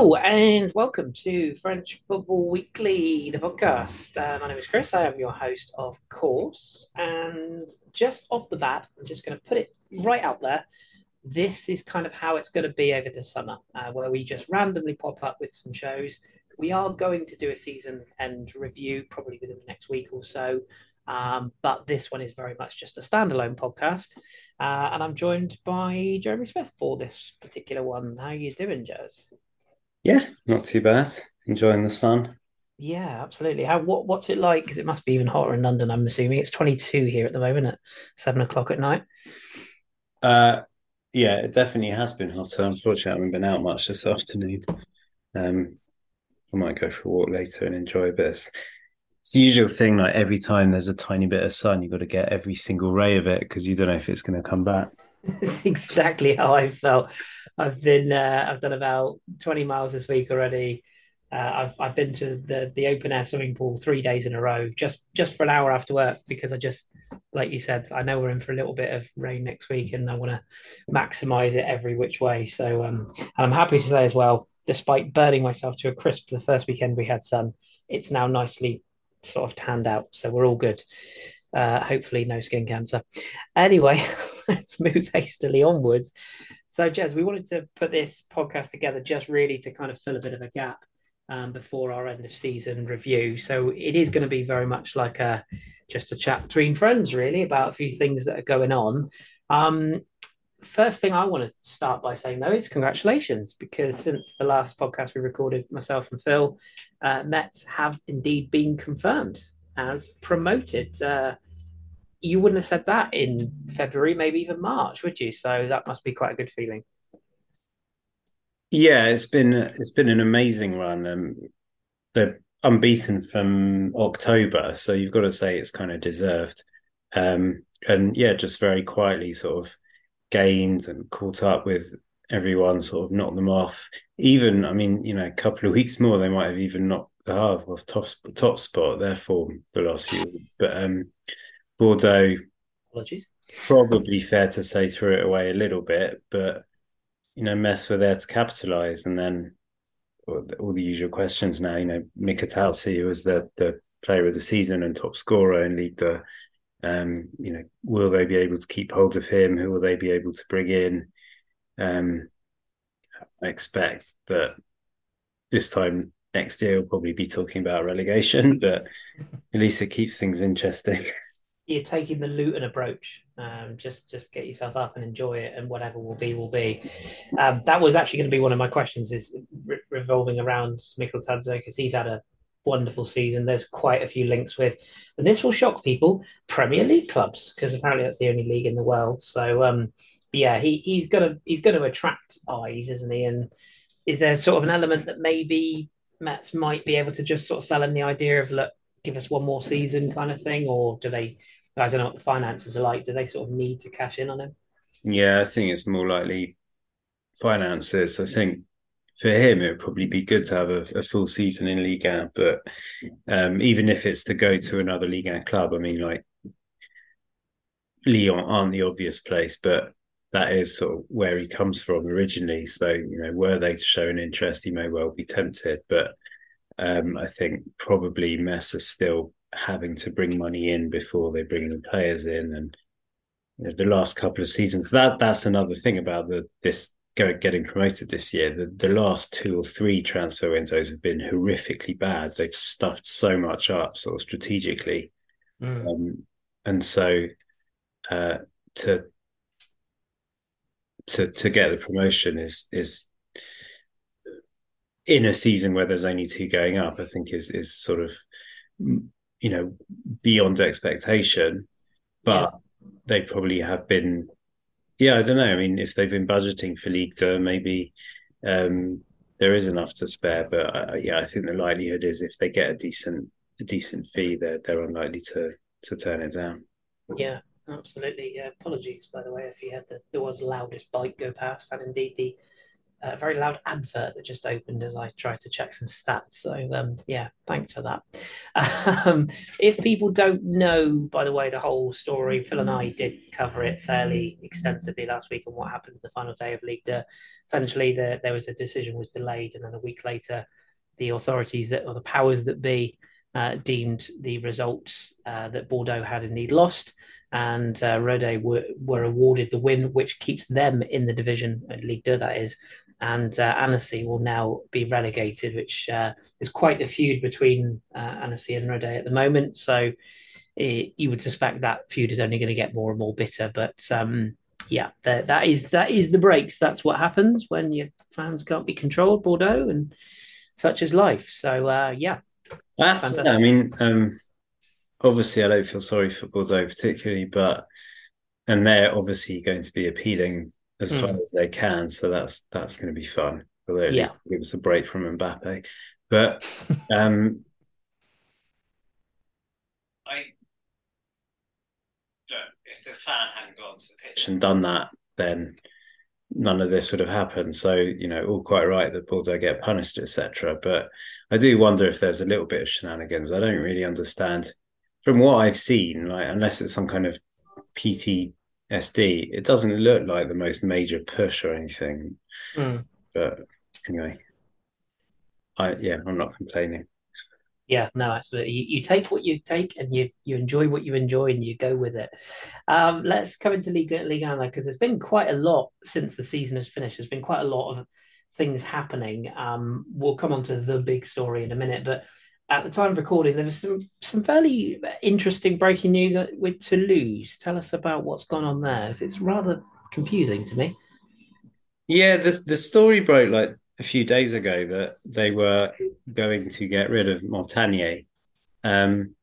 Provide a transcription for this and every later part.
And welcome to French Football Weekly, the podcast. Uh, my name is Kris. I am your host, of course. And just off the bat, I'm just going to put it right out there. This is kind of how it's going to be over the summer, uh, where we just randomly pop up with some shows. We are going to do a season end review probably within the next week or so. Um, but this one is very much just a standalone podcast. Uh, and I'm joined by Jeremy Smith for this particular one. How are you doing, Jez? Yeah, not too bad. Enjoying the sun. Yeah, absolutely. How what what's it like? Because it must be even hotter in London. I'm assuming it's 22 here at the moment at seven o'clock at night. Uh, yeah, it definitely has been hotter. Unfortunately, I haven't been out much this afternoon. Um, I might go for a walk later and enjoy a bit. It's, it's the usual thing. Like every time there's a tiny bit of sun, you've got to get every single ray of it because you don't know if it's going to come back. It's exactly how I felt. I've been uh, I've done about 20 miles this week already. Uh, I've I've been to the the open air swimming pool three days in a row just just for an hour after work because I just like you said I know we're in for a little bit of rain next week and I want to maximize it every which way. So um, and I'm happy to say as well, despite burning myself to a crisp the first weekend we had sun, it's now nicely sort of tanned out. So we're all good. Uh, hopefully, no skin cancer. Anyway, let's move hastily onwards. So, Jez, we wanted to put this podcast together just really to kind of fill a bit of a gap um, before our end of season review. So, it is going to be very much like a just a chat between friends, really, about a few things that are going on. Um, first thing I want to start by saying though is congratulations because since the last podcast we recorded, myself and Phil, uh, Metz have indeed been confirmed as promoted. Uh, you wouldn't have said that in February, maybe even March, would you? So that must be quite a good feeling. Yeah, it's been it's been an amazing run. Um, they're unbeaten from October, so you've got to say it's kind of deserved. Um, and yeah, just very quietly sort of gained and caught up with everyone, sort of knocked them off. Even, I mean, you know, a couple of weeks more, they might have even knocked Le Havre off top top spot. Therefore, the last few weeks, but um, Bordeaux. Apologies. Probably fair to say threw it away a little bit, but you know, Metz were there to capitalize, and then all the usual questions now. You know, Mikautadze was the the player of the season and top scorer in League Two. Um, you know, will they be able to keep hold of him? Who will they be able to bring in? Um, I expect that this time next year we'll probably be talking about relegation, but at least it keeps things interesting. you're taking the Luton approach. Um, just just get yourself up and enjoy it, and whatever will be will be. Um, that was actually going to be one of my questions, is re- revolving around Mikautadze because he's had a wonderful season. There's quite a few links with, and this will shock people, Premier League clubs because apparently that's the only league in the world. So um, yeah, he he's gonna he's gonna attract eyes, isn't he? And is there sort of an element that maybe Metz might be able to just sort of sell him the idea of look, give us one more season kind of thing, or do they? I don't know what the finances are like. Do they sort of need to cash in on him? Yeah, I think it's more likely finances. I think for him, it would probably be good to have a, a full season in Liga. But um, even if it's to go to another Liga club, I mean, like Lyon aren't the obvious place, but that is sort of where he comes from originally. So, you know, were they to show an interest, he may well be tempted. But um, I think probably Metz is still having to bring money in before they bring the players in and you know, the last couple of seasons. That that's another thing about the this getting promoted this year. The, the last two or three transfer windows have been horrifically bad. They've stuffed so much up sort of strategically. Mm. um, and so uh, to to to get the promotion is is in a season where there's only two going up, I think is is sort of you know beyond expectation but yeah. they probably have been yeah i don't know. I mean if they've been budgeting for league Two, maybe um, there is enough to spare but uh, yeah i think the likelihood is if they get a decent a decent fee they're they're unlikely to to turn it down. Yeah absolutely. Yeah apologies by the way if you had the there was loudest bike go past and indeed the a very loud advert that just opened as I tried to check some stats. So um, yeah, thanks for that. Um, if people don't know, by the way, the whole story, Phil and I did cover it fairly extensively last week on what happened the final day of League Two. Essentially, the, there was a decision was delayed, and then a week later, the authorities that or the powers that be uh, deemed the results uh, that Bordeaux had indeed lost, and uh, Rodez were, were awarded the win, which keeps them in the division, League Two, that is, and uh, Annecy will now be relegated, which uh, is quite the feud between uh, Annecy and Rodez at the moment. So it, you would suspect that feud is only going to get more and more bitter. But um, yeah, that, that is that is the breaks. That's what happens when your fans can't be controlled. Bordeaux and such is life. So uh, yeah, that's. I mean, um, obviously, I don't feel sorry for Bordeaux particularly, but and they're obviously going to be appealing as mm. far as they can. So that's that's going to be fun. Although at yeah. least give us a break from Mbappe. But um I if the fan hadn't gone to the pitch and done that, then none of this would have happened. So, you know, all quite right that Bordeaux get punished, etc. But I do wonder if there's a little bit of shenanigans. I don't really understand from what I've seen, like unless it's some kind of PT SD, it doesn't look like the most major push or anything. Mm. But anyway, I yeah, I'm not complaining. Yeah, no, absolutely. You, you, take what you take, and you you enjoy what you enjoy, and you go with it. Um, let's come into Liga Liga because there's been quite a lot since the season has finished. There's been quite a lot of things happening. Um, we'll come on to the big story in a minute, but at the time of recording, there was some some fairly interesting breaking news with Toulouse. Tell us about what's gone on there. It's rather confusing to me. Yeah, the the story broke like a few days ago that they were going to get rid of Montanier. Um,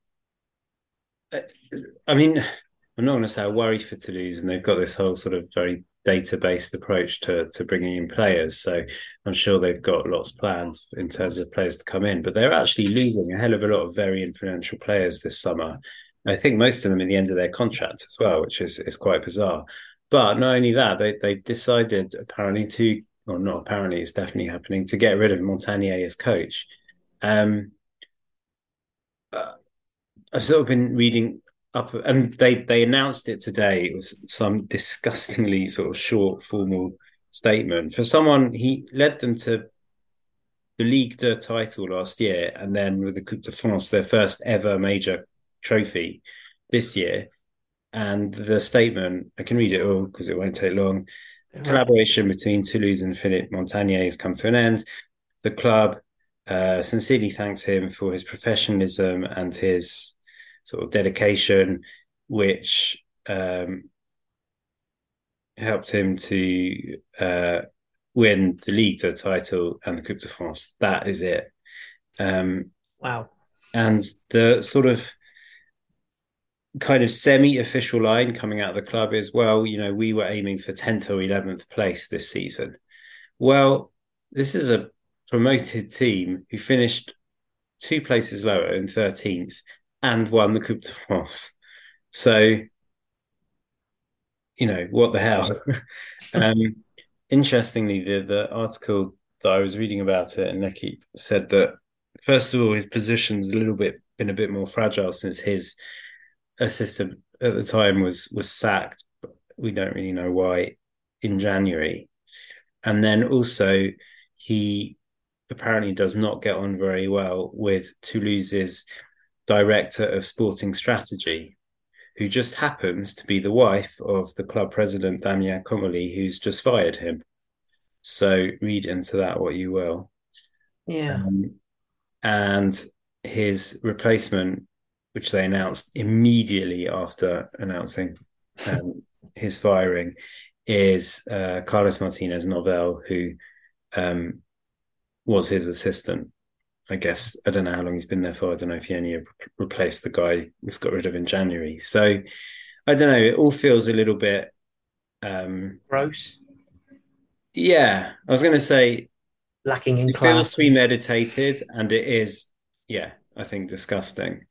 I mean, I'm not going to say I worry for Toulouse, and they've got this whole sort of very data based approach to to bringing in players. So I'm sure they've got lots plans in terms of players to come in, but they're actually losing a hell of a lot of very influential players this summer. I think most of them in the end of their contracts as well, which is is quite bizarre. But not only that, they they decided apparently to, or not apparently, it's definitely happening to get rid of Montanier as coach. Um, uh, I've sort of been reading up and they they announced it today. It was some disgustingly sort of short formal statement. For someone he led them to the League de title last year and then with the Coupe de France their first ever major trophy this year. And the statement I can read it all because it won't take long. Collaboration between Toulouse and Philippe Montanier has come to an end. The club uh, sincerely thanks him for his professionalism and his sort of dedication, which um, helped him to uh, win the league title and the Coupe de France. That is it. Um, wow. And the sort of kind of semi-official line coming out of the club is, well, you know, we were aiming for 10th or 11th place this season. Well, this is a promoted team who finished two places lower in 13th and won the Coupe de France. So, you know, what the hell? um, interestingly, the, the article that I was reading about it, and L'Equipe said that first of all, his position's a little bit been a bit more fragile since his assistant at the time was was sacked. But we don't really know why in January. And then also, he apparently does not get on very well with Toulouse's director of sporting strategy, who just happens to be the wife of the club president Damien Comolli, who's just fired him. So read into that what you will. Yeah. Um, and his replacement, which they announced immediately after announcing um, his firing, is uh, Carlos Martinez Novell, who um, was his assistant I guess I don't know how long he's been there for. I don't know if he only replaced the guy who's got rid of in January. So I don't know. It all feels a little bit um gross. Yeah, I was going to say lacking in it class. feels premeditated, and it is. Yeah, I think disgusting.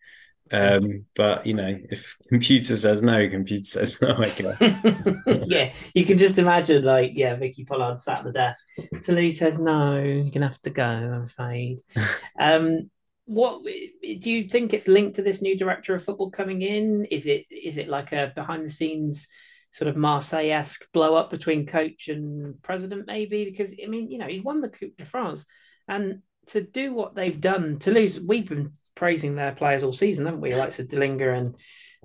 Um, but you know, if computer says no, computer says no. I guess. yeah, you can just imagine, like, yeah, Vicky Pollard sat at the desk. Toulouse says no, you're gonna have to go. I'm afraid. um, what do you think it's linked to this new director of football coming in? Is it is it like a behind the scenes sort of Marseille esque blow up between coach and president, maybe? Because I mean, you know, he's won the Coupe de France, and to do what they've done, Toulouse, we've been praising their players all season, haven't we? Like Dallinga and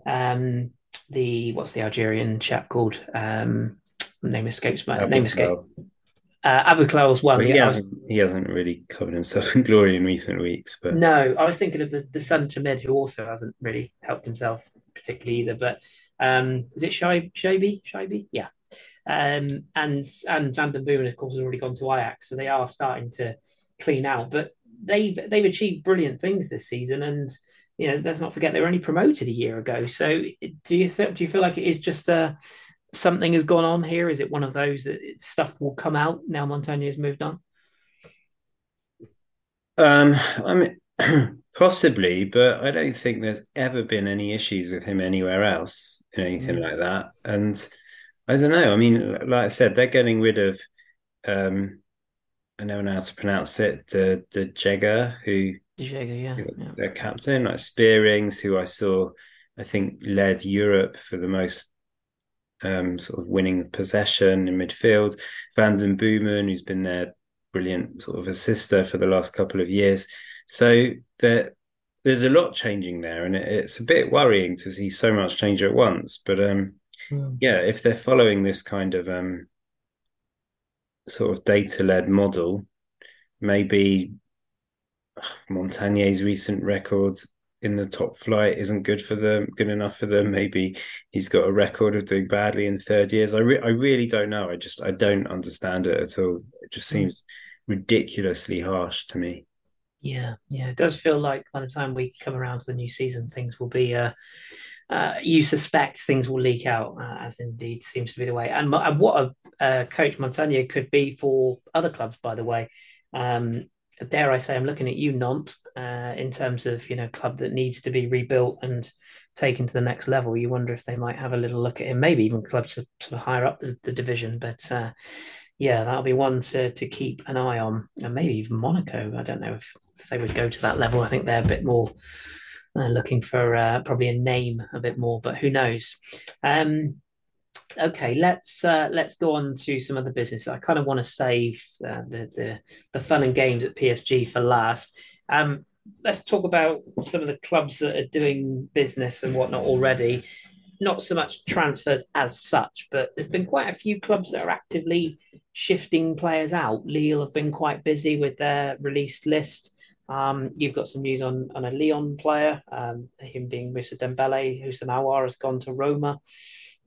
um, the what's the Algerian chap called? Um, name escapes my Abu name escapes. Uh, Aboukhlal's one. he hasn't was, he hasn't really covered himself in glory in recent weeks. But no, I was thinking of the, the son Chamid, who also hasn't really helped himself particularly either. But um, is it Shaib Chaibi? Chaibi? Yeah. Um, and and Van den Boomen, of course, has already gone to Ajax, so they are starting to clean out. But they've they've achieved brilliant things this season, and you know let's not forget they were only promoted a year ago. So do you th- do you feel like it is just a something has gone on here? Is it one of those that stuff will come out now Montanier has moved on? Um, I mean, possibly, but I don't think there's ever been any issues with him anywhere else, anything mm. like that. And I don't know. I mean, like I said, they're getting rid of um, I never know how to pronounce it. De, Dejaegere, who Dejaegere, yeah, yeah, their captain, like Spierings, who I saw, I think led Europe for the most um, sort of winning possession in midfield. Van den Boomen, who's been their brilliant sort of assister for the last couple of years. So there, there's a lot changing there, and it, it's a bit worrying to see so much change at once. But um, mm. yeah, if they're following this kind of um, sort of data led model, maybe Montanier's recent record in the top flight isn't good for them, good enough for them. Maybe he's got a record of doing badly in third years. I re- I really don't know. I just I don't understand it at all. It just hmm. seems ridiculously harsh to me. Yeah, yeah, it does feel like by the time we come around to the new season, things will be uh, uh, you suspect things will leak out, uh, as indeed seems to be the way. And, and what a uh, coach Montanier could be for other clubs, by the way. Um, dare I say, I'm looking at you, Nantes, uh, in terms of you know club that needs to be rebuilt and taken to the next level. You wonder if they might have a little look at him, maybe even clubs of higher up the, the division. But uh, yeah, that'll be one to to keep an eye on, and maybe even Monaco. I don't know if, if they would go to that level. I think they're a bit more uh, looking for uh, probably a name a bit more, but who knows? Um, okay, let's uh, let's go on to some other business. I kind of want to save uh, the, the the fun and games at PSG for last. Um, let's talk about some of the clubs that are doing business and whatnot already. Not so much transfers as such, but there's been quite a few clubs that are actively shifting players out. Lille have been quite busy with their released list. Um, you've got some news on, on a Lyon player, um, him being Moussa Dembele, Houssem Aouar has gone to Roma.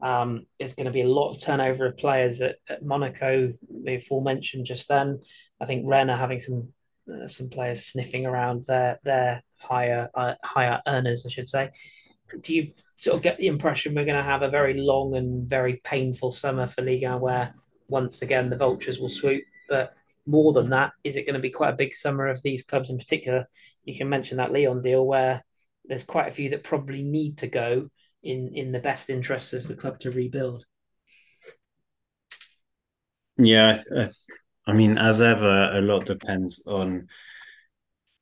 Um, there's going to be a lot of turnover of players at, at Monaco, the aforementioned just then. I think Rennes are having some uh, some players sniffing around their their higher uh, higher earners, I should say. Do you sort of get the impression we're going to have a very long and very painful summer for Liga, where once again the vultures will swoop, but more than that, is it going to be quite a big summer of these clubs in particular? You can mention that Leon deal where there's quite a few that probably need to go in in the best interests of the club to rebuild. Yeah, I, I mean, as ever, a lot depends on.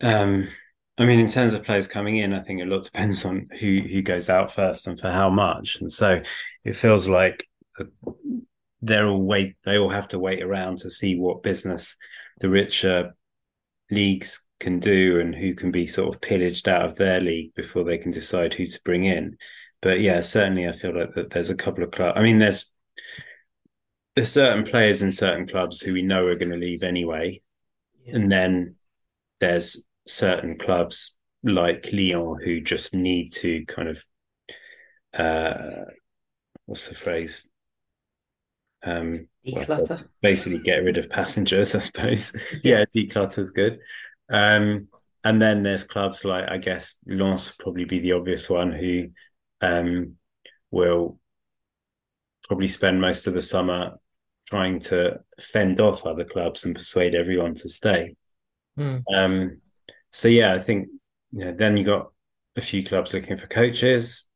Um, I mean, in terms of players coming in, I think a lot depends on who who goes out first and for how much. And so, it feels like they're all wait they all have to wait around to see what business the richer leagues can do and who can be sort of pillaged out of their league before they can decide who to bring in. But yeah certainly i feel like that there's a couple of clubs i mean there's there's certain players in certain clubs who we know are going to leave anyway. Yeah. and then there's certain clubs like Lyon who just need to kind of uh what's the phrase um, declutter. Well, basically, get rid of passengers, I suppose. yeah, declutter is good. Um, and then there's clubs like I guess Lens will probably be the obvious one who um, will probably spend most of the summer trying to fend off other clubs and persuade everyone to stay. Hmm. Um, so yeah, I think you know then you got a few clubs looking for coaches.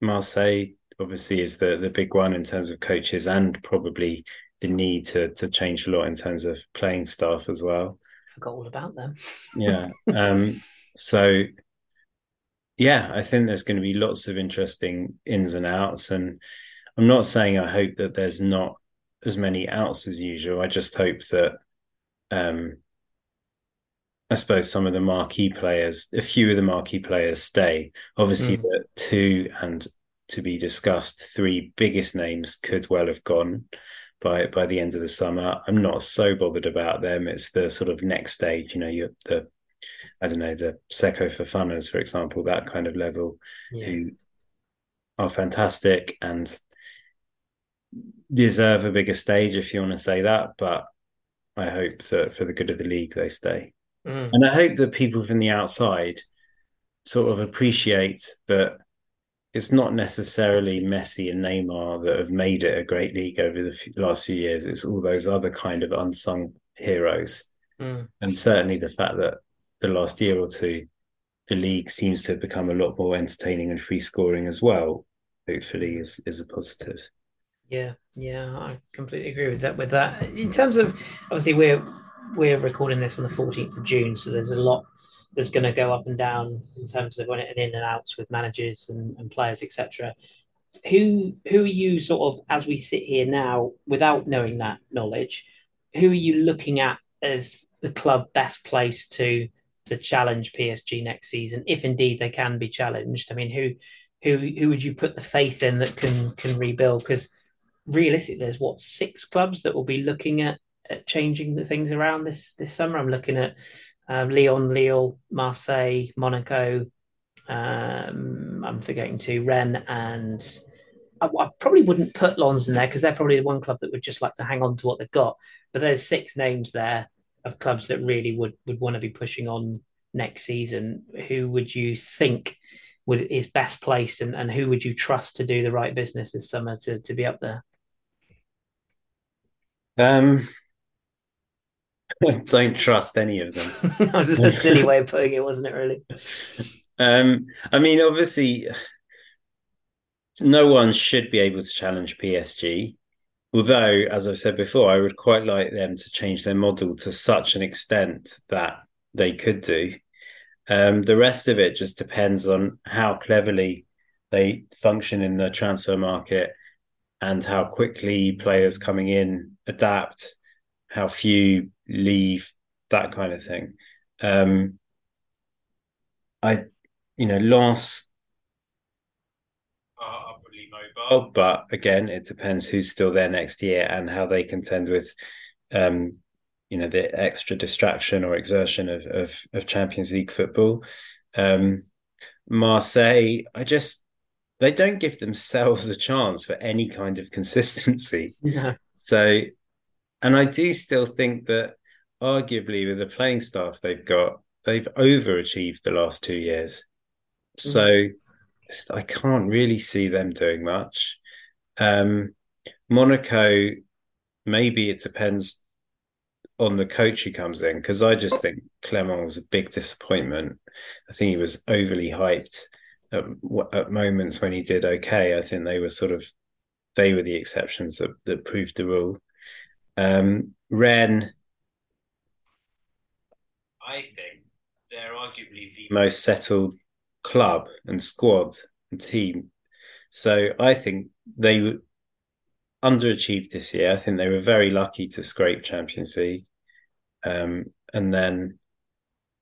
Marseille obviously is the the big one in terms of coaches and probably the need to to change a lot in terms of playing staff as well. Forgot all about them. yeah. Um, so yeah, I think there's going to be lots of interesting ins and outs. And I'm not saying I hope that there's not as many outs as usual. I just hope that um I suppose some of the marquee players, a few of the marquee players stay. Obviously, mm. the two and to be discussed, three biggest names could well have gone by by the end of the summer. I'm not so bothered about them. It's the sort of next stage, you know, you the I don't know, the Seko Fofanas, for example, that kind of level, yeah. who are fantastic and deserve a bigger stage, if you want to say that. But I hope that for the good of the league, they stay. Mm. And I hope that people from the outside sort of appreciate that it's not necessarily Messi and Neymar that have made it a great league over the last few years. It's all those other kind of unsung heroes. Mm. And certainly the fact that the last year or two, the league seems to have become a lot more entertaining and free scoring as well. Hopefully, is is a positive. Yeah, yeah, I completely agree with that. With that, in terms of obviously we're we're recording this on the fourteenth of June, so there's a lot that's going to go up and down in terms of when it and in and outs with managers and, and players, etc. Who who are you sort of as we sit here now, without knowing that knowledge, who are you looking at as the club best placed to to challenge PSG next season, if indeed they can be challenged? I mean, who who who would you put the faith in that can can rebuild? Because realistically, there's what six clubs that will be looking at, at changing the things around this this summer. I'm looking at um, Lyon, Lille, Marseille, Monaco. Um, I'm forgetting to Rennes and I, I, probably wouldn't put Lens in there because they're probably the one club that would just like to hang on to what they've got. But there's six names there of clubs that really would would want to be pushing on next season. Who would you think would is best placed, and, and who would you trust to do the right business this summer to to be up there? Um, don't trust any of them. that was a silly way of putting it, wasn't it? Really. Um, I mean, obviously, no one should be able to challenge PSG. Although, as I've said before, I would quite like them to change their model to such an extent that they could do. Um, the rest of it just depends on how cleverly they function in the transfer market and how quickly players coming in adapt, how few leave, that kind of thing. Um, I, you know, Lens are upwardly mobile, but again, it depends who's still there next year and how they contend with, um, you know, the extra distraction or exertion of of, of Champions League football. Um, Marseille, I just they don't give themselves a chance for any kind of consistency. Yeah. So and I do still think that arguably with the playing staff they've got, they've overachieved the last two years. Mm. So I can't really see them doing much. Um, Monaco, maybe it depends on the coach who comes in because I just think Clement was a big disappointment. I think he was overly hyped at, at moments when he did okay. I think they were sort of they were the exceptions that, that proved the rule. Um, Rennes, I think they're arguably the most settled club and squad and team. So I think they underachieved this year. I think they were very lucky to scrape Champions League. Um, and then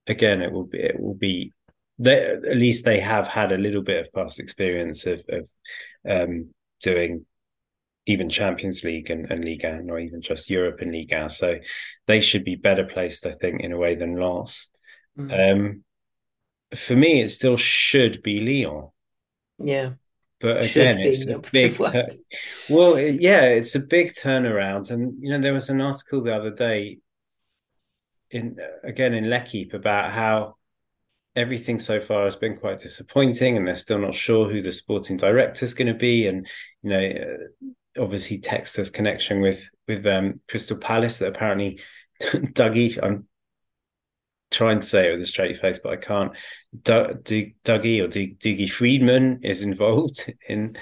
again, it will be it will be they, at least they have had a little bit of past experience of, of um, doing even Champions League and, and Liga, or even just Europe and Liga. So they should be better placed, I think, in a way than Lens. Mm. Um, for me, it still should be Lyon. Yeah. But again, it's a big. Tur- well, yeah, it's a big turnaround, and you know there was an article the other day, in again in L'Equipe about how everything so far has been quite disappointing, and they're still not sure who the sporting director is going to be, and you know obviously Textor's connection with with um, Crystal Palace that apparently Dougie, I'm trying to say it with a straight face, but I can't. Doug, Dougie or Dougie Freedman is involved in.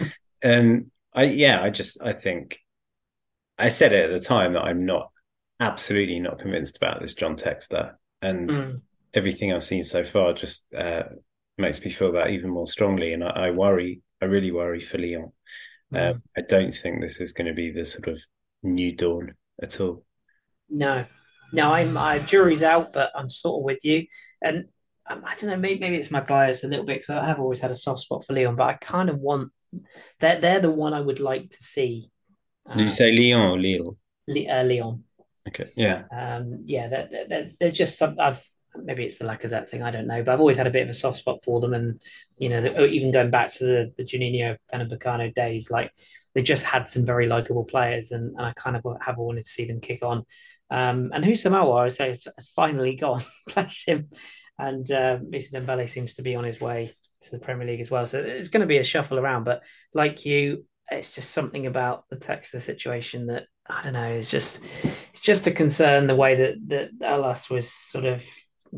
Um, I yeah, I just I think I said it at the time that I'm not absolutely not convinced about this John Textor, and mm. everything I've seen so far just uh, makes me feel that even more strongly. And I, I worry, I really worry for Lyon. Um, I don't think this is going to be the sort of new dawn at all. No, no, I'm my jury's out, but I'm sort of with you. And um, I don't know, maybe maybe it's my bias a little bit because I have always had a soft spot for Leon, but I kind of want they're they're the one I would like to see. Did you uh, say Leon or Lille? Le, uh, Lyon. Okay. Yeah. Um. Yeah. There's just some. I've maybe it's the Lacazette thing. I don't know, but I've always had a bit of a soft spot for them, and you know, the, even going back to the the Juninho Pernambucano days, like they just had some very likable players, and, and I kind of have wanted to see them kick on. Um, and Houssem Aouar, I say, has, has finally gone. Bless him. And uh, Mason Dembele seems to be on his way to the Premier League as well. So it's going to be a shuffle around. But like you, it's just something about the Textor situation that I don't know. It's just it's just a concern the way that that Aulas was sort of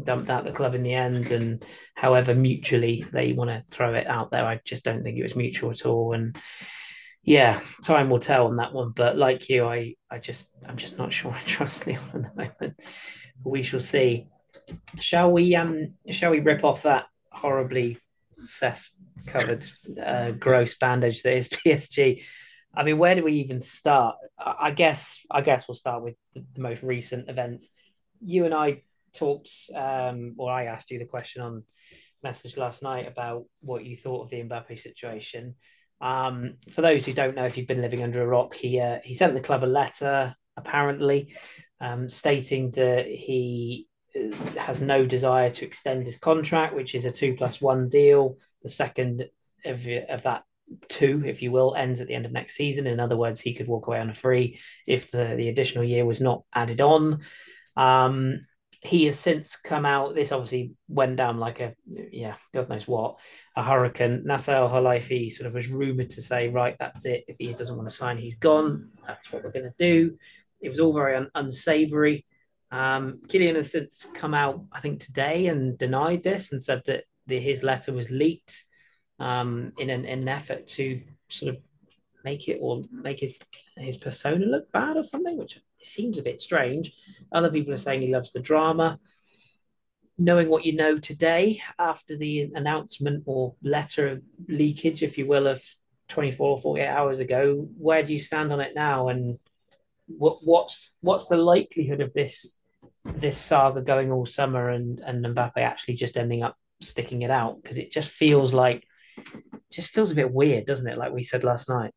dumped out the club in the end, and however mutually they want to throw it out there, I just don't think it was mutual at all. And yeah, time will tell on that one. But like you, I I just I'm just not sure I trust Lyon at the moment. We shall see. Shall we um shall we rip off that horribly cess covered uh, gross bandage that is PSG? I mean, where do we even start? I guess I guess we'll start with the most recent events. You and I talked, um, or I asked you the question on message last night about what you thought of the Mbappe situation. Um, for those who don't know, if you've been living under a rock, he uh, he sent the club a letter apparently um, stating that he uh, has no desire to extend his contract, which is a two plus one deal. The second of, of that two, if you will, ends at the end of next season. In other words, he could walk away on a free if the, the additional year was not added on. Um, he has since come out. This obviously went down like a yeah, God knows what, a hurricane. Nasser Al Khelaifi sort of was rumored to say, right, that's it. If he doesn't want to sign, he's gone. That's what we're going to do. It was all very un- unsavory. Um, Kylian has since come out, I think today, and denied this and said that the, his letter was leaked um, in an in an effort to sort of make it or make his his persona look bad or something, which seems a bit strange. Other people are saying he loves the drama. Knowing what you know today after the announcement or letter of leakage, if you will, of 24 or 48 hours ago, where do you stand on it now? And what what's what's the likelihood of this this saga going all summer and and Mbappe actually just ending up sticking it out? Because it just feels like just feels a bit weird, doesn't it? Like we said last night.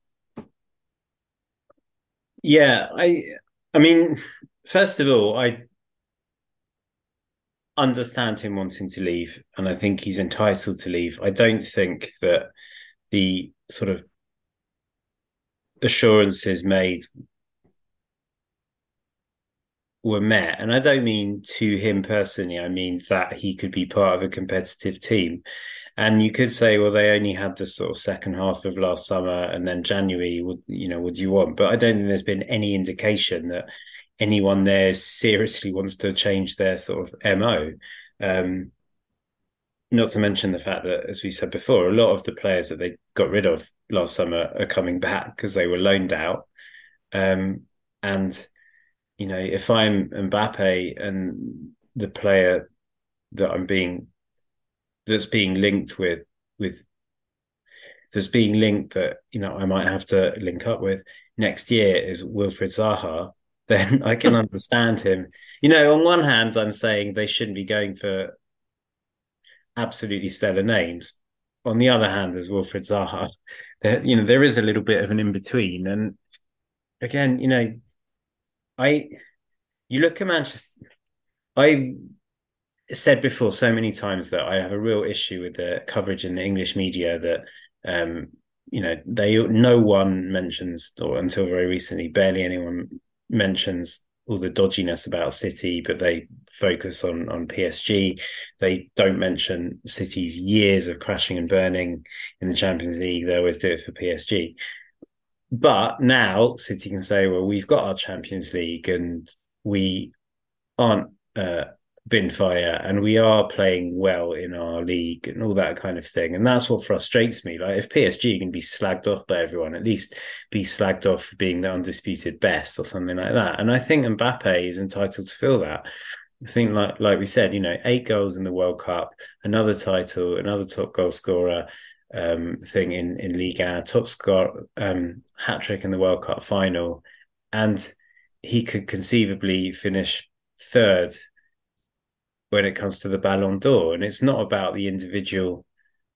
Yeah, I I mean, first of all, I understand him wanting to leave, and I think he's entitled to leave. I don't think that the sort of assurances made were met. And I don't mean to him personally, I mean that he could be part of a competitive team. And you could say, well, they only had the sort of second half of last summer and then January, would you know, what do you want? But I don't think there's been any indication that anyone there seriously wants to change their sort of MO. Um, not to mention the fact that, as we said before, a lot of the players that they got rid of last summer are coming back because they were loaned out. Um, and you know, if I'm Mbappe and the player that I'm being that's being linked with with that's being linked that you know I might have to link up with next year is Wilfried Zaha, then I can understand him. You know, on one hand, I'm saying they shouldn't be going for absolutely stellar names. On the other hand, there's Wilfried Zaha. There, you know, there is a little bit of an in between, and again, you know, I you look at Manchester. I said before so many times that I have a real issue with the coverage in the English media that um, you know they no one mentions or until very recently barely anyone mentions all the dodginess about City, but they focus on on PSG. They don't mention City's years of crashing and burning in the Champions League. They always do it for PSG. But now City can say, well, we've got our Champions League and we aren't uh, been fire and we are playing well in our league and all that kind of thing. And that's what frustrates me. Like if PSG can be slagged off by everyone, at least be slagged off for being the undisputed best or something like that. And I think Mbappe is entitled to feel that. I think like like we said, you know, eight goals in the World Cup, another title, another top goal scorer um, thing in in Liga, top score um, hat trick in the World Cup final, and he could conceivably finish third when it comes to the Ballon d'Or. And it's not about the individual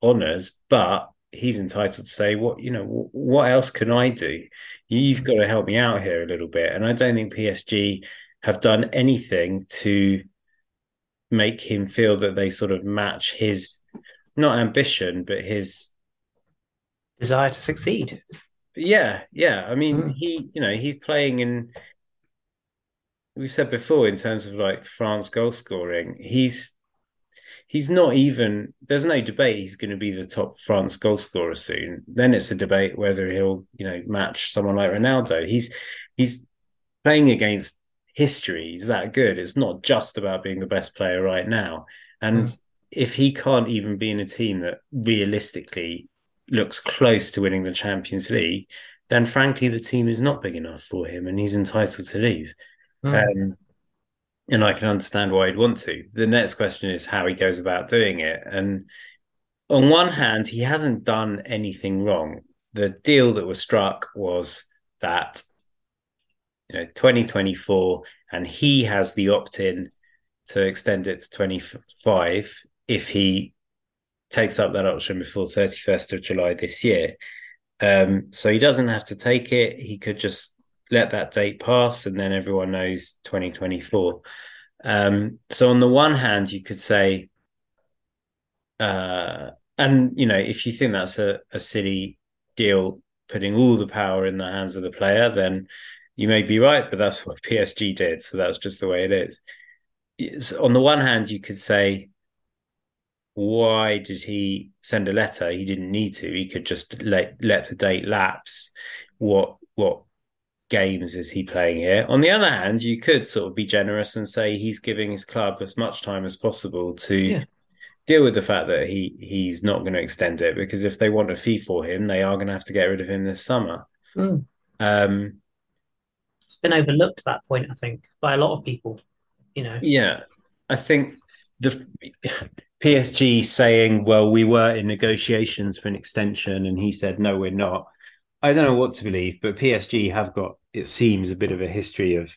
honours, but he's entitled to say, "What you know? What else can I do? You've got to help me out here a little bit." And I don't think PSG have done anything to make him feel that they sort of match his not ambition, but his desire to succeed. Yeah, yeah. I mean, mm. he, you know, he's playing in we've said before in terms of like France goal scoring, he's he's not even there's no debate he's going to be the top France goal scorer soon. Then it's a debate whether he'll, you know, match someone like Ronaldo. He's he's playing against history. He's that good. It's not just about being the best player right now. And mm. If he can't even be in a team that realistically looks close to winning the Champions League, then frankly the team is not big enough for him and he's entitled to leave. Mm. Um, and I can understand why he'd want to. The next question is how he goes about doing it. And on one hand, he hasn't done anything wrong. The deal that was struck was that you know 2024, and he has the opt-in to extend it to 25 if he takes up that option before 31st of July this year. Um, so he doesn't have to take it. He could just let that date pass and then everyone knows 2024 um, so on the one hand you could say uh, and you know if you think that's a, a silly deal putting all the power in the hands of the player then you may be right but that's what psg did so that's just the way it is so on the one hand you could say why did he send a letter he didn't need to he could just let let the date lapse what what games is he playing here? On the other hand, you could sort of be generous and say he's giving his club as much time as possible to yeah. deal with the fact that he he's not going to extend it because if they want a fee for him, they are going to have to get rid of him this summer. Mm. Um, it's been overlooked that point, I think, by a lot of people. You know, yeah, I think the PSG saying, "Well, we were in negotiations for an extension," and he said, "No, we're not." I don't know what to believe, but PSG have got, it seems, a bit of a history of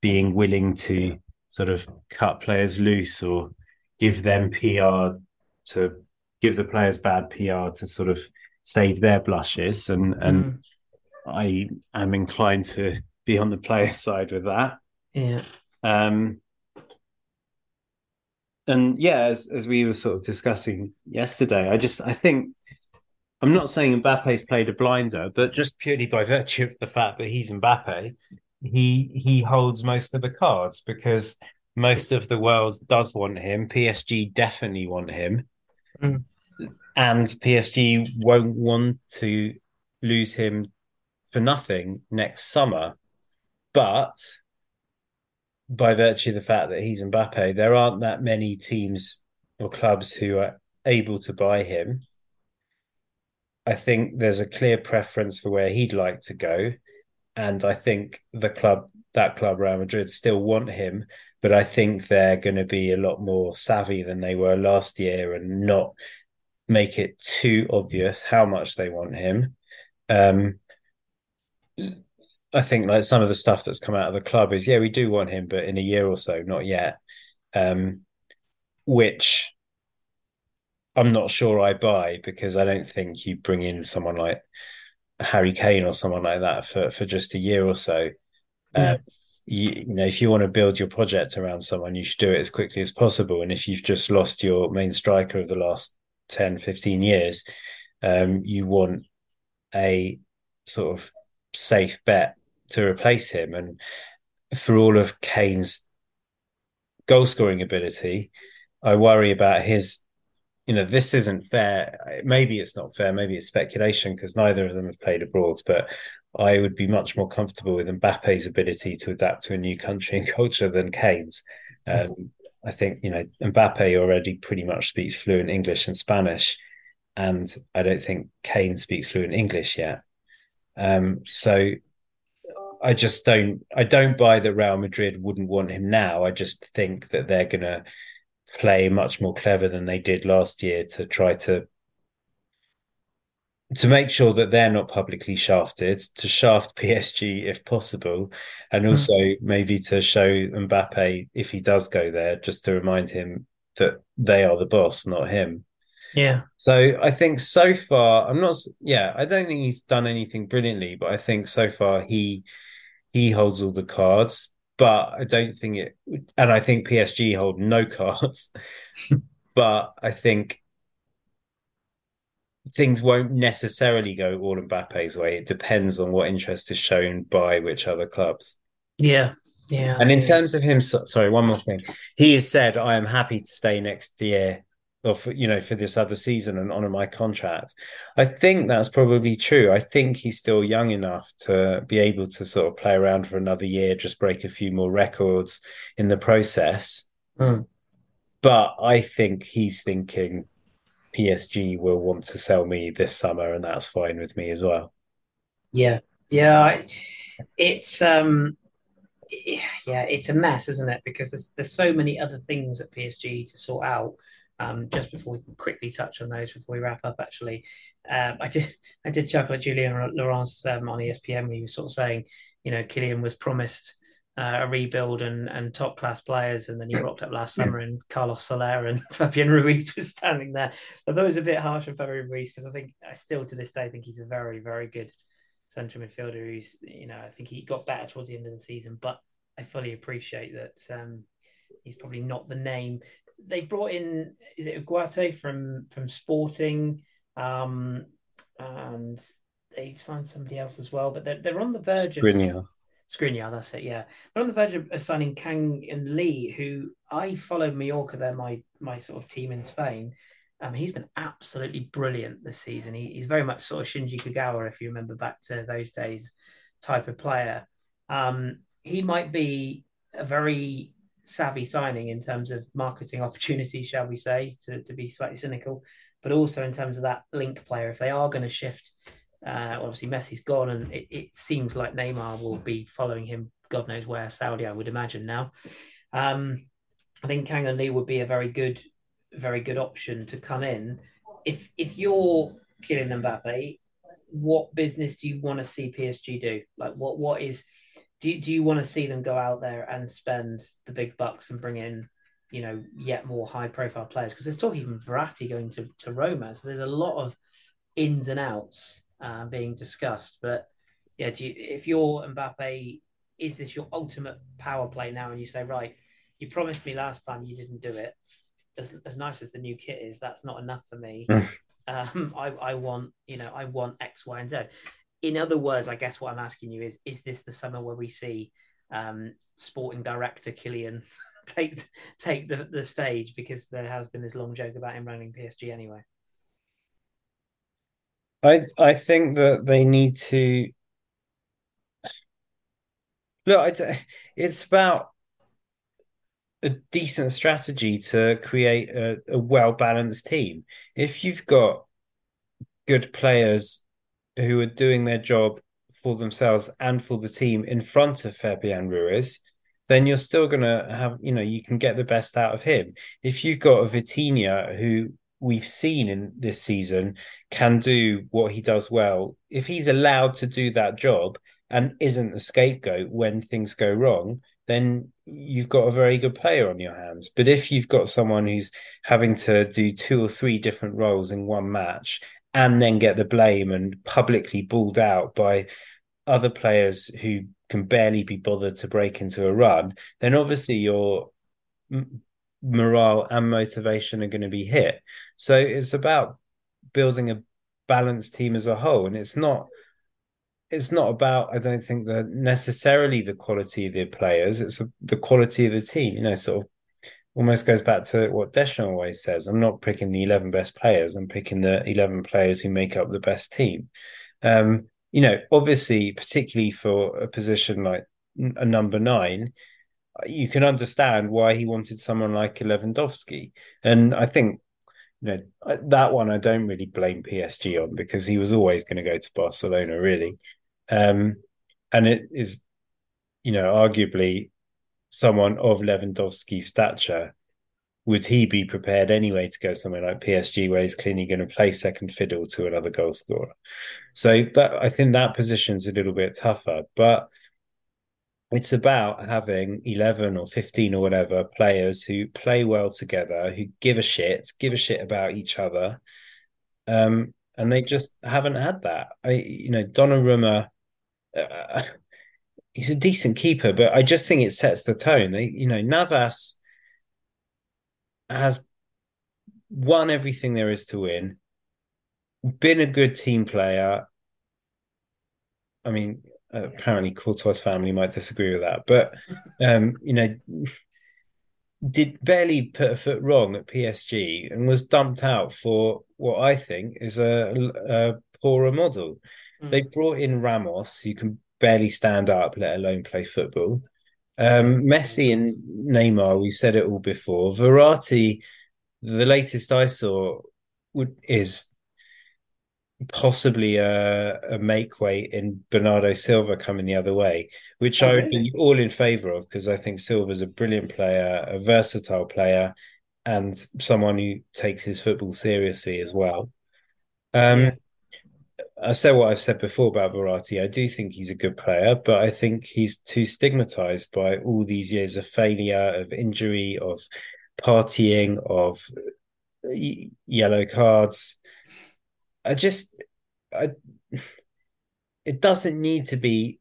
being willing to sort of cut players loose or give them PR to give the players bad PR to sort of save their blushes. And and mm. I am inclined to be on the player side with that. Yeah. Um and yeah, as as we were sort of discussing yesterday, I just I think I'm not saying Mbappe's played a blinder, but just purely by virtue of the fact that he's Mbappe, he he holds most of the cards because most of the world does want him. PSG definitely want him, mm. and PSG won't want to lose him for nothing next summer. But by virtue of the fact that he's Mbappe, there aren't that many teams or clubs who are able to buy him. I think there's a clear preference for where he'd like to go. And I think the club, that club, Real Madrid, still want him. But I think they're going to be a lot more savvy than they were last year and not make it too obvious how much they want him. Um, I think like some of the stuff that's come out of the club is, yeah, we do want him, but in a year or so, not yet. Um, which I'm not sure I buy because I don't think you bring in someone like Harry Kane or someone like that for for just a year or so. Uh, you, you, know, if you want to build your project around someone, you should do it as quickly as possible. And if you've just lost your main striker of the last 10, 15 years, um, you want a sort of safe bet to replace him. And for all of Kane's goal scoring ability, I worry about his you know, this isn't fair. Maybe it's not fair. Maybe it's speculation because neither of them have played abroad. But I would be much more comfortable with Mbappe's ability to adapt to a new country and culture than Kane's. Um, I think you know Mbappe already pretty much speaks fluent English and Spanish, and I don't think Kane speaks fluent English yet. Um, so I just don't I don't buy that Real Madrid wouldn't want him now. I just think that they're gonna play much more clever than they did last year to try to to make sure that they're not publicly shafted, to shaft PSG if possible, and hmm. also mm. maybe to show Mbappe if he does go there, just to remind him that they are the boss, not him. Yeah. So I think so far, I'm not. Yeah, I don't think he's done anything brilliantly, but I think so far he he holds all the cards. But I don't think it, and I think PSG hold no cards. but I think things won't necessarily go all Mbappe's way. It depends on what interest is shown by which other clubs. Yeah. Yeah. And in terms of him, sorry, one more thing. He has said, I am happy to stay next year or for, you know, for this other season and honor my contract. I think that's probably true. I think he's still young enough to be able to sort of play around for another year, just break a few more records in the process. Mm. But I think he's thinking, PSG will want to sell me this summer, and that's fine with me as well. Yeah, yeah, it's um, yeah, it's a mess, isn't it? Because there's there's so many other things at PSG to sort out. Um, just before we quickly touch on those before we wrap up, actually, um, I did I did chuckle at Julien Laurens um, on ESPN when he was sort of saying, you know, Kylian was promised uh, a rebuild and, and top class players. And then he rocked up last summer and Carlos Soler and Fabian Ruiz was standing there. Although it was a bit harsh on Fabian Ruiz because I think I still to this day think he's a very, very good central midfielder who's, you know, I think he got better towards the end of the season. But I fully appreciate that um, he's probably not the name. They brought in, is it Ugarte from, from Sporting? Um, and they've signed somebody else as well, but they're, they're on the verge Skriniar. of Skriniar, that's it. Yeah, they're on the verge of signing Kang-in Lee, who I follow Mallorca. They're my my sort of team in Spain. Um, he's been absolutely brilliant this season. He, he's very much sort of Shinji Kagawa, if you remember back to those days, type of player. Um, he might be a very savvy signing in terms of marketing opportunities, shall we say, to, to be slightly cynical, but also in terms of that link player. If they are going to shift uh, obviously, Messi's gone, and it, it, seems like Neymar will be following him. God knows where Saudi, I would imagine now. Um, I think Kang-in Lee would be a very good, very good option to come in. If if you're Kylian Mbappe, what business do you want to see PSG do? Like, what what is do do you want to see them go out there and spend the big bucks and bring in, you know, yet more high profile players? Because there's talk even Verratti going to to Roma, so there's a lot of ins and outs uh, being discussed. But yeah, do you, if you're Mbappe, is this your ultimate power play now? And you say, right, you promised me last time you didn't do it. As, as nice as the new kit is, that's not enough for me. um, I, I want, you know, I want X, Y, and Z. In other words, I guess what I'm asking you is, is this the summer where we see um, sporting director Kylian take take the, the stage because there has been this long joke about him running PSG anyway. I I think that they need to look. It's about a decent strategy to create a, a well balanced team. If you've got good players who are doing their job for themselves and for the team in front of Fabian Ruiz, then you're still going to have, you know, you can get the best out of him. If you've got a Vitinha who we've seen in this season can do what he does well, if he's allowed to do that job and isn't the scapegoat when things go wrong, then you've got a very good player on your hands. But if you've got someone who's having to do two or three different roles in one match and then get the blame and publicly bawled out by other players who can barely be bothered to break into a run, then obviously you're morale and motivation are going to be hit. So it's about building a balanced team as a whole, and it's not. It's not about, I don't think, that necessarily the quality of the players. It's the quality of the team. You know, sort of almost goes back to what Deschamps always says. I'm not picking the 11 best players. I'm picking the 11 players who make up the best team. Um, you know, obviously, particularly for a position like a number nine, you can understand why he wanted someone like Lewandowski. And I think you know that one I don't really blame PSG on because he was always going to go to Barcelona, really. Um, and it is, you know, arguably someone of Lewandowski's stature. Would he be prepared anyway to go somewhere like PSG, where he's clearly going to play second fiddle to another goal scorer? So that I think that position's a little bit tougher, but it's about having 11 or 15 or whatever players who play well together, who give a shit, give a shit about each other. Um, and they just haven't had that. I, you know, Donnarumma, uh, he's a decent keeper, but I just think it sets the tone. They, you know, Navas has won everything there is to win, been a good team player. I mean, apparently Courtois' family might disagree with that, but um, you know, did barely put a foot wrong at PSG and was dumped out for what I think is a, a poorer model. Mm. They brought in Ramos, who can barely stand up, let alone play football. Um, Messi and Neymar, we said it all before. Verratti, the latest I saw, would, is possibly a, a make weight in Bernardo Silva coming the other way, which I would be all in favour of because I think Silva's a brilliant player, a versatile player, and someone who takes his football seriously as well. Um. I said what I've said before about Verratti. I do think he's a good player, but I think he's too stigmatized by all these years of failure, of injury, of partying, of yellow cards. I just, I, it doesn't need to be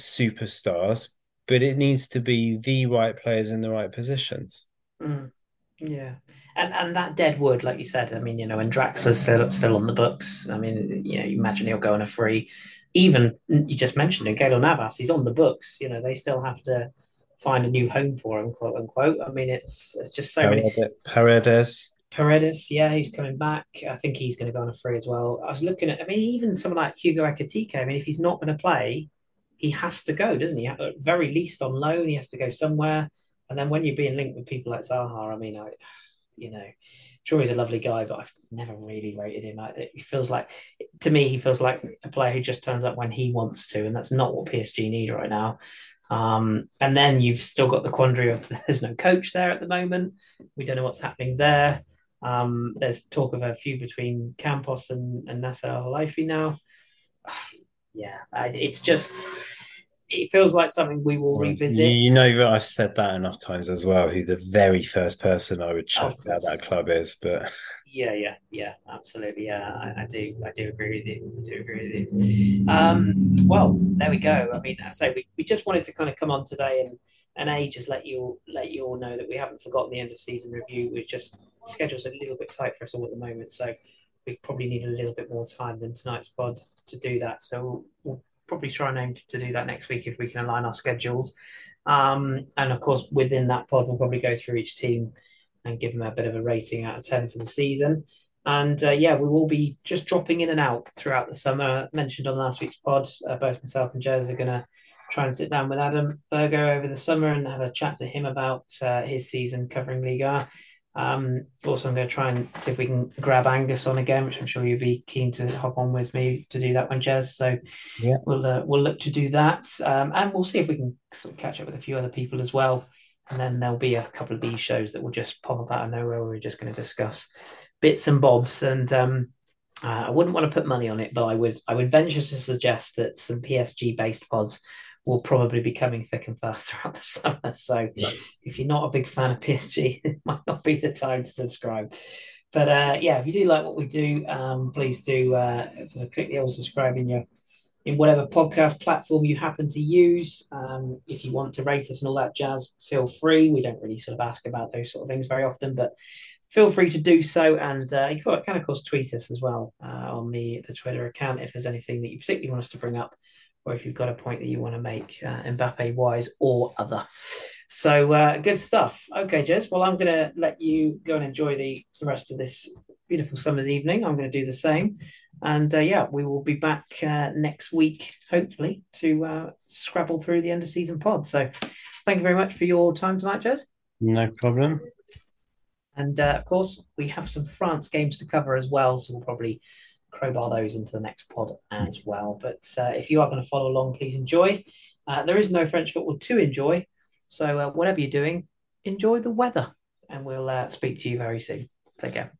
superstars, but it needs to be the right players in the right positions. Mm, yeah, and and that dead wood, like you said, I mean, you know, and Draxler's still still on the books. I mean, you know, you imagine he'll go on a free. Even you just mentioned it, Keylor Navas, he's on the books. You know, they still have to find a new home for him, quote unquote. I mean, it's it's just so Paredes, many. Paredes. Paredes, yeah, he's coming back. I think he's going to go on a free as well. I was looking at, I mean, even someone like Hugo Ekitike. I mean, if he's not going to play, he has to go, doesn't he? At very least on loan, he has to go somewhere. And then when you're being linked with people like Zaha, I mean, I, you know, sure he's a lovely guy, but I've never really rated him. He feels like, to me, he feels like a player who just turns up when he wants to, and that's not what PSG need right now. Um, and then you've still got the quandary of there's no coach there at the moment. We don't know what's happening there. Um, there's talk of a feud between Campos and, and Nasser Al-Khelaifi now. yeah, it's just it feels like something we will revisit. You know that I've said that enough times as well. Who the very first person I would chuck out that club is, but yeah, yeah, yeah, absolutely. Yeah, I, I, do, I do agree with you. I do agree with you. Um, well, there we go. I mean, I say we, we just wanted to kind of come on today and and a just let you let you all know that we haven't forgotten the end of season review. We're just schedule's a little bit tight for us all at the moment, so we probably need a little bit more time than tonight's pod to do that. So we'll, we'll probably try and aim to do that next week if we can align our schedules. Um, and of course, within that pod, we'll probably go through each team and give them a bit of a rating out of 10 for the season. And uh, yeah, we will be just dropping in and out throughout the summer. Mentioned on last week's pod, uh, both myself and Jez are going to try and sit down with Adam Virgo over the summer and have a chat to him about uh, his season covering Liga. Um, also, I'm going to try and see if we can grab Angus on again, which I'm sure you'd be keen to hop on with me to do that one, Jez. So yeah, we'll uh, we'll look to do that, um, and we'll see if we can sort of catch up with a few other people as well. And then there'll be a couple of these shows that will just pop up out of nowhere. Where we're just going to discuss bits and bobs, and um, uh, I wouldn't want to put money on it, but I would I would venture to suggest that some PSG based pods will probably be coming thick and fast throughout the summer. So right. if you're not a big fan of PSG, it might not be the time to subscribe. But uh, yeah, if you do like what we do, um, please do uh, sort of click the old subscribe in your in whatever podcast platform you happen to use. Um, if you want to rate us and all that jazz, feel free. We don't really sort of ask about those sort of things very often, but feel free to do so. And uh, you can, of course, tweet us as well uh, on the, the Twitter account if there's anything that you particularly want us to bring up or if you've got a point that you want to make, uh, Mbappe wise or other. So uh, good stuff. Okay, Jez. Well, I'm going to let you go and enjoy the, the rest of this beautiful summer's evening. I'm going to do the same. And uh, yeah, we will be back uh, next week, hopefully, to uh, scrabble through the end of season pod. So thank you very much for your time tonight, Jez. No problem. And uh, of course, we have some France games to cover as well, so we'll probably crowbar those into the next pod as well. But uh, if you are going to follow along, please enjoy. Uh, there is no French football to enjoy, so uh, whatever you're doing, enjoy the weather, and we'll uh, speak to you very soon. Take care.